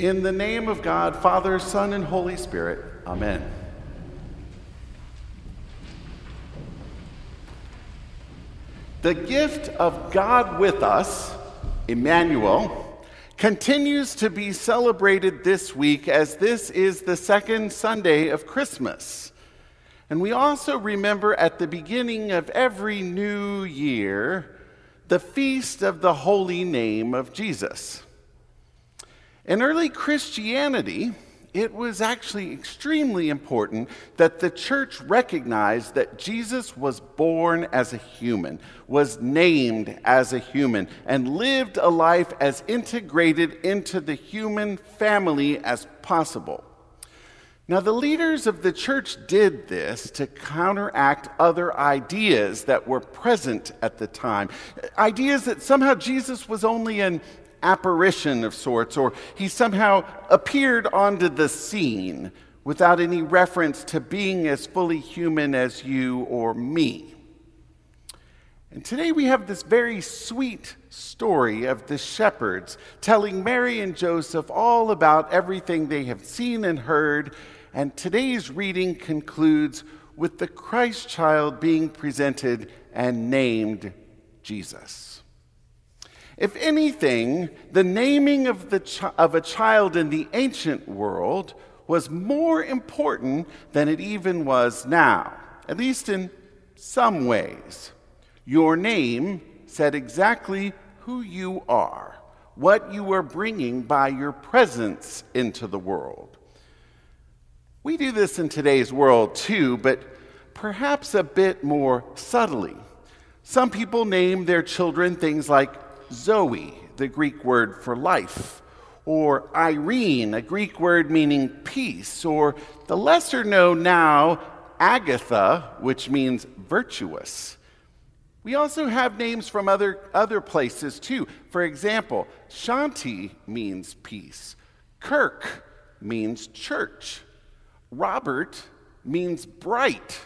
In the name of God, Father, Son, and Holy Spirit, Amen. The gift of God with us, Emmanuel, continues to be celebrated this week as this is the second Sunday of Christmas. And we also remember at the beginning of every new year the feast of the holy name of Jesus. In early Christianity, it was actually extremely important that the church recognized that Jesus was born as a human, was named as a human, and lived a life as integrated into the human family as possible. Now, the leaders of the church did this to counteract other ideas that were present at the time. Ideas that somehow Jesus was only an apparition of sorts, or he somehow appeared onto the scene without any reference to being as fully human as you or me. And today we have this very sweet story of the shepherds telling Mary and Joseph all about everything they have seen and heard. And today's reading concludes with the Christ child being presented and named Jesus. If anything, the naming of, the of a child in the ancient world was more important than it even was now, at least in some ways. Your name said exactly who you are, what you are bringing by your presence into the world. We do this in today's world too, but perhaps a bit more subtly. Some people name their children things like Zoe, the Greek word for life, or Irene, a Greek word meaning peace, or the lesser known now, Agatha, which means virtuous. We also have names from other, other places too. For example, Shanti means peace, Kirk means church, Robert means bright,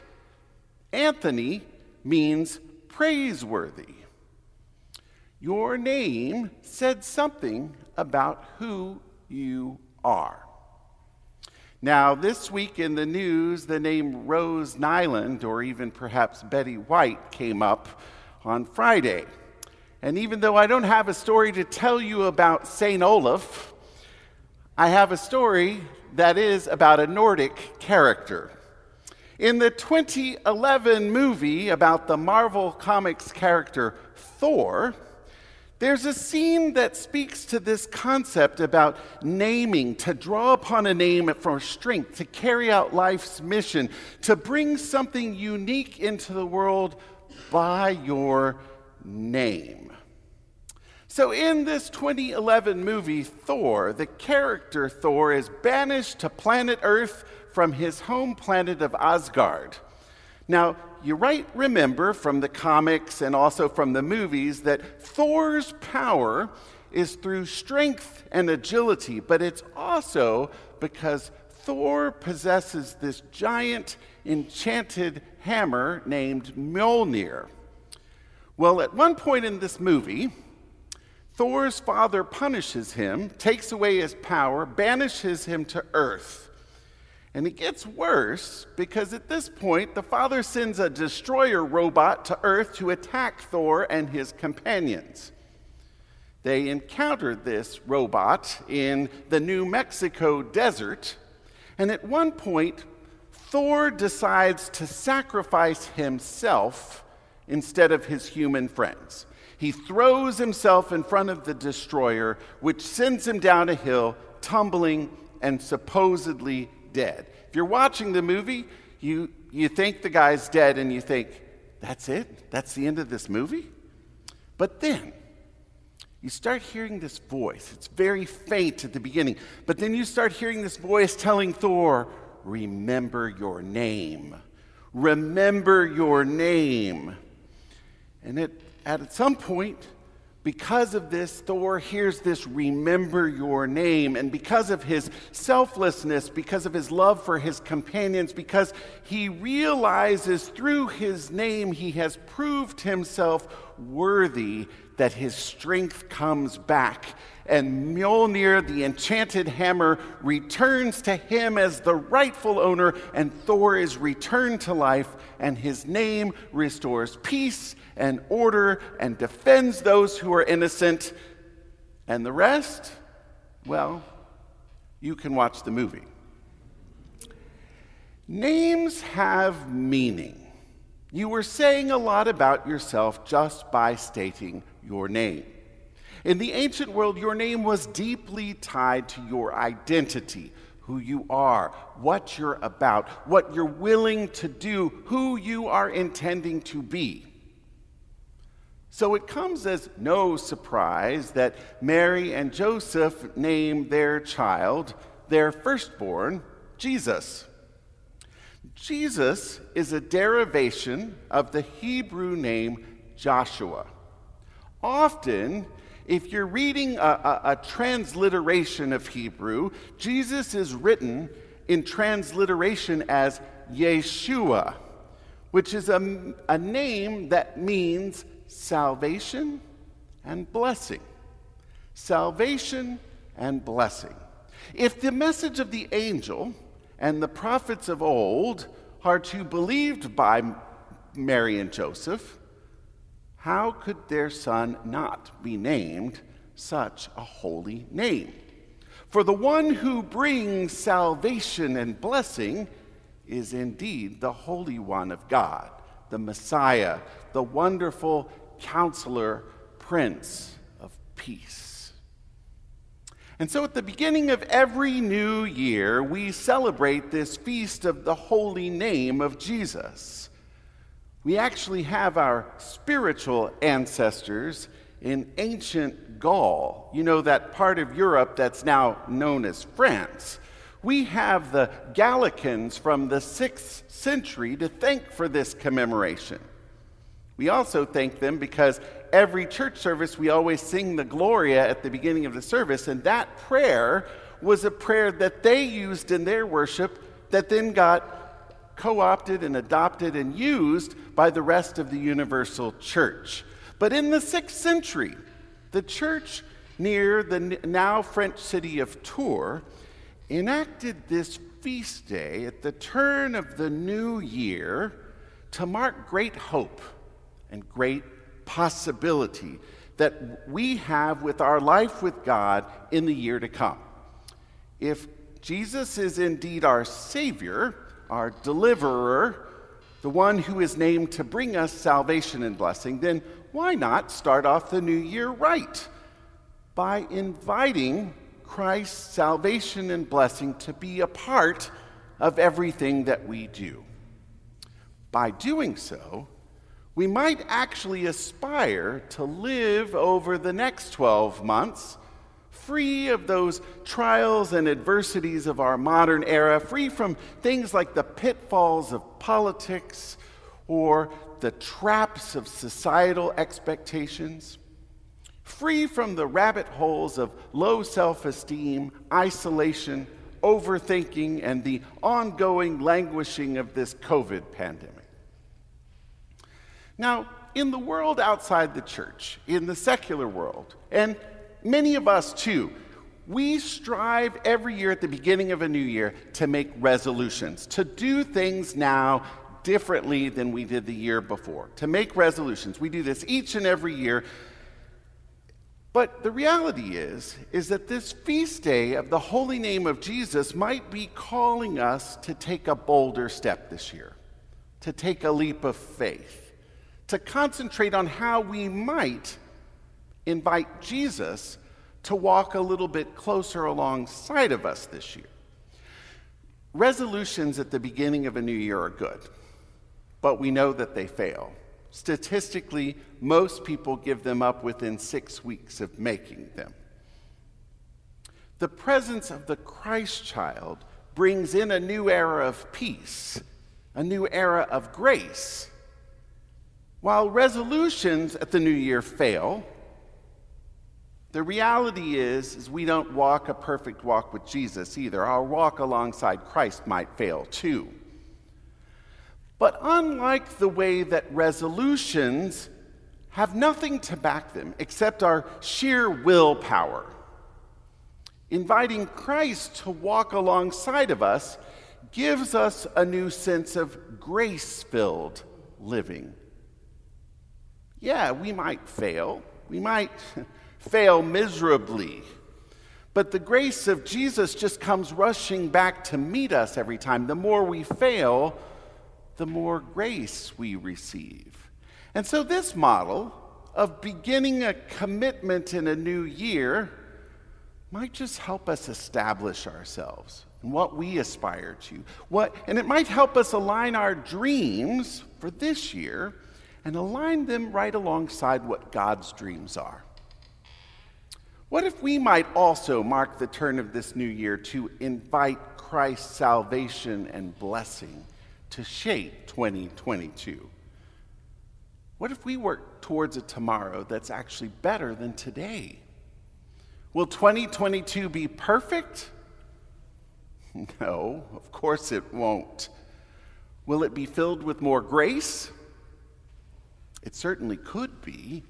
Anthony means praiseworthy. Your name said something about who you are. Now, this week in the news, the name Rose Nylund, or even perhaps Betty White, came up on Friday. And even though I don't have a story to tell you about St. Olaf, I have a story that is about a Nordic character. In the 2011 movie about the Marvel Comics character Thor, there's a scene that speaks to this concept about naming, to draw upon a name for strength, to carry out life's mission, to bring something unique into the world by your name. So, in this 2011 movie, Thor, the character Thor is banished to planet Earth from his home planet of Asgard. Now, you might remember from the comics and also from the movies that Thor's power is through strength and agility, but it's also because Thor possesses this giant enchanted hammer named Mjolnir. Well, at one point in this movie, Thor's father punishes him, takes away his power, banishes him to Earth. And it gets worse because at this point, the father sends a destroyer robot to Earth to attack Thor and his companions. They encounter this robot in the New Mexico desert, and at one point, Thor decides to sacrifice himself instead of his human friends. He throws himself in front of the destroyer, which sends him down a hill, tumbling and supposedly dead. If you're watching the movie, you, you think the guy's dead and you think, that's it? That's the end of this movie? But then, you start hearing this voice. It's very faint at the beginning, but then you start hearing this voice telling Thor, Remember your name. Remember your name. And it, at some point, because of this, Thor hears this remember your name. And because of his selflessness, because of his love for his companions, because he realizes through his name he has proved himself worthy, that his strength comes back and Mjolnir, the enchanted hammer, returns to him as the rightful owner, and Thor is returned to life, and his name restores peace and order and defends those who are innocent. And the rest, well, you can watch the movie. Names have meaning. You were saying a lot about yourself just by stating your name. In the ancient world, your name was deeply tied to your identity, who you are, what you're about, what you're willing to do, who you are intending to be. So it comes as no surprise that Mary and Joseph named their child, their firstborn, Jesus. Jesus is a derivation of the Hebrew name Joshua. Often, if you're reading a, a, a, transliteration of Hebrew, Jesus is written in transliteration as Yeshua, which is a, a name that means salvation and blessing. Salvation and blessing. If the message of the angel and the prophets of old are to be believed by Mary and Joseph, how could their son not be named such a holy name? For the one who brings salvation and blessing is indeed the Holy One of God, the Messiah, the wonderful counselor, Prince of Peace. And so at the beginning of every new year, we celebrate this feast of the holy name of Jesus we actually have our spiritual ancestors in ancient Gaul. You know, that part of Europe that's now known as France. We have the Gallicans from the 6th century to thank for this commemoration. We also thank them because every church service we always sing the Gloria at the beginning of the service, and that prayer was a prayer that they used in their worship that then got co opted and adopted and used by the rest of the universal church. But in the sixth century, the church near the now French city of Tours enacted this feast day at the turn of the new year to mark great hope and great possibility that we have with our life with God in the year to come. If Jesus is indeed our Savior, our deliverer, the one who is named to bring us salvation and blessing, then why not start off the new year right by inviting Christ's salvation and blessing to be a part of everything that we do? By doing so, we might actually aspire to live over the next 12 months free of those trials and adversities of our modern era, free from things like the pitfalls of politics or the traps of societal expectations, free from the rabbit holes of low self esteem, isolation, overthinking, and the ongoing languishing of this COVID pandemic. Now, in the world outside the church, in the secular world, and many of us too, we strive every year at the beginning of a new year to make resolutions, to do things now differently than we did the year before, to make resolutions. We do this each and every year. But the reality is is that this feast day of the holy name of Jesus might be calling us to take a bolder step this year, to take a leap of faith, to concentrate on how we might invite Jesus to walk a little bit closer alongside of us this year. Resolutions at the beginning of a new year are good, but we know that they fail. Statistically, most people give them up within six weeks of making them. The presence of the Christ child brings in a new era of peace, a new era of grace. While resolutions at the new year fail, the reality is, is we don't walk a perfect walk with Jesus either. Our walk alongside Christ might fail too. But unlike the way that resolutions have nothing to back them except our sheer willpower, Inviting Christ to walk alongside of us gives us a new sense of grace filled living. Yeah, we might fail. We might fail miserably. But the grace of Jesus just comes rushing back to meet us every time. The more we fail, the more grace we receive. And so, this model of beginning a commitment in a new year might just help us establish ourselves and what we aspire to. What, and it might help us align our dreams for this year and align them right alongside what God's dreams are. What if we might also mark the turn of this new year to invite Christ's salvation and blessing to shape 2022? What if we work towards a tomorrow that's actually better than today? Will 2022 be perfect? No, of course it won't. Will it be filled with more grace? It certainly could be.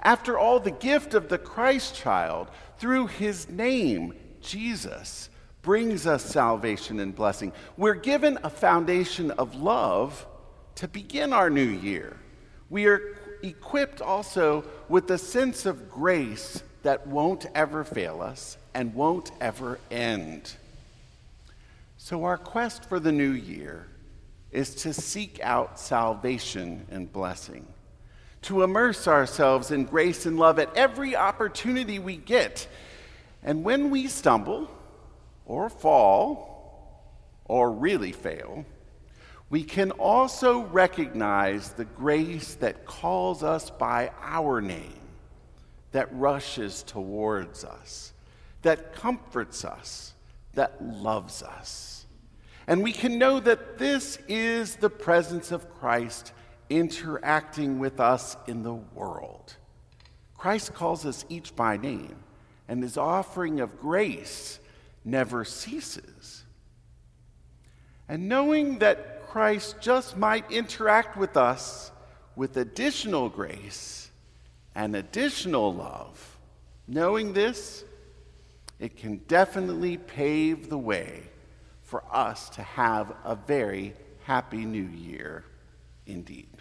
After all, the gift of the Christ child, through his name, Jesus, brings us salvation and blessing. We're given a foundation of love to begin our new year. We are equipped also with a sense of grace that won't ever fail us and won't ever end. So, our quest for the new year is to seek out salvation and blessing, to immerse ourselves in grace and love at every opportunity we get. And when we stumble or fall or really fail, we can also recognize the grace that calls us by our name that rushes towards us, that comforts us, that loves us. And we can know that this is the presence of Christ interacting with us in the world. Christ calls us each by name, and his offering of grace never ceases. And knowing that Christ just might interact with us with additional grace and additional love. Knowing this, it can definitely pave the way for us to have a very happy new year indeed.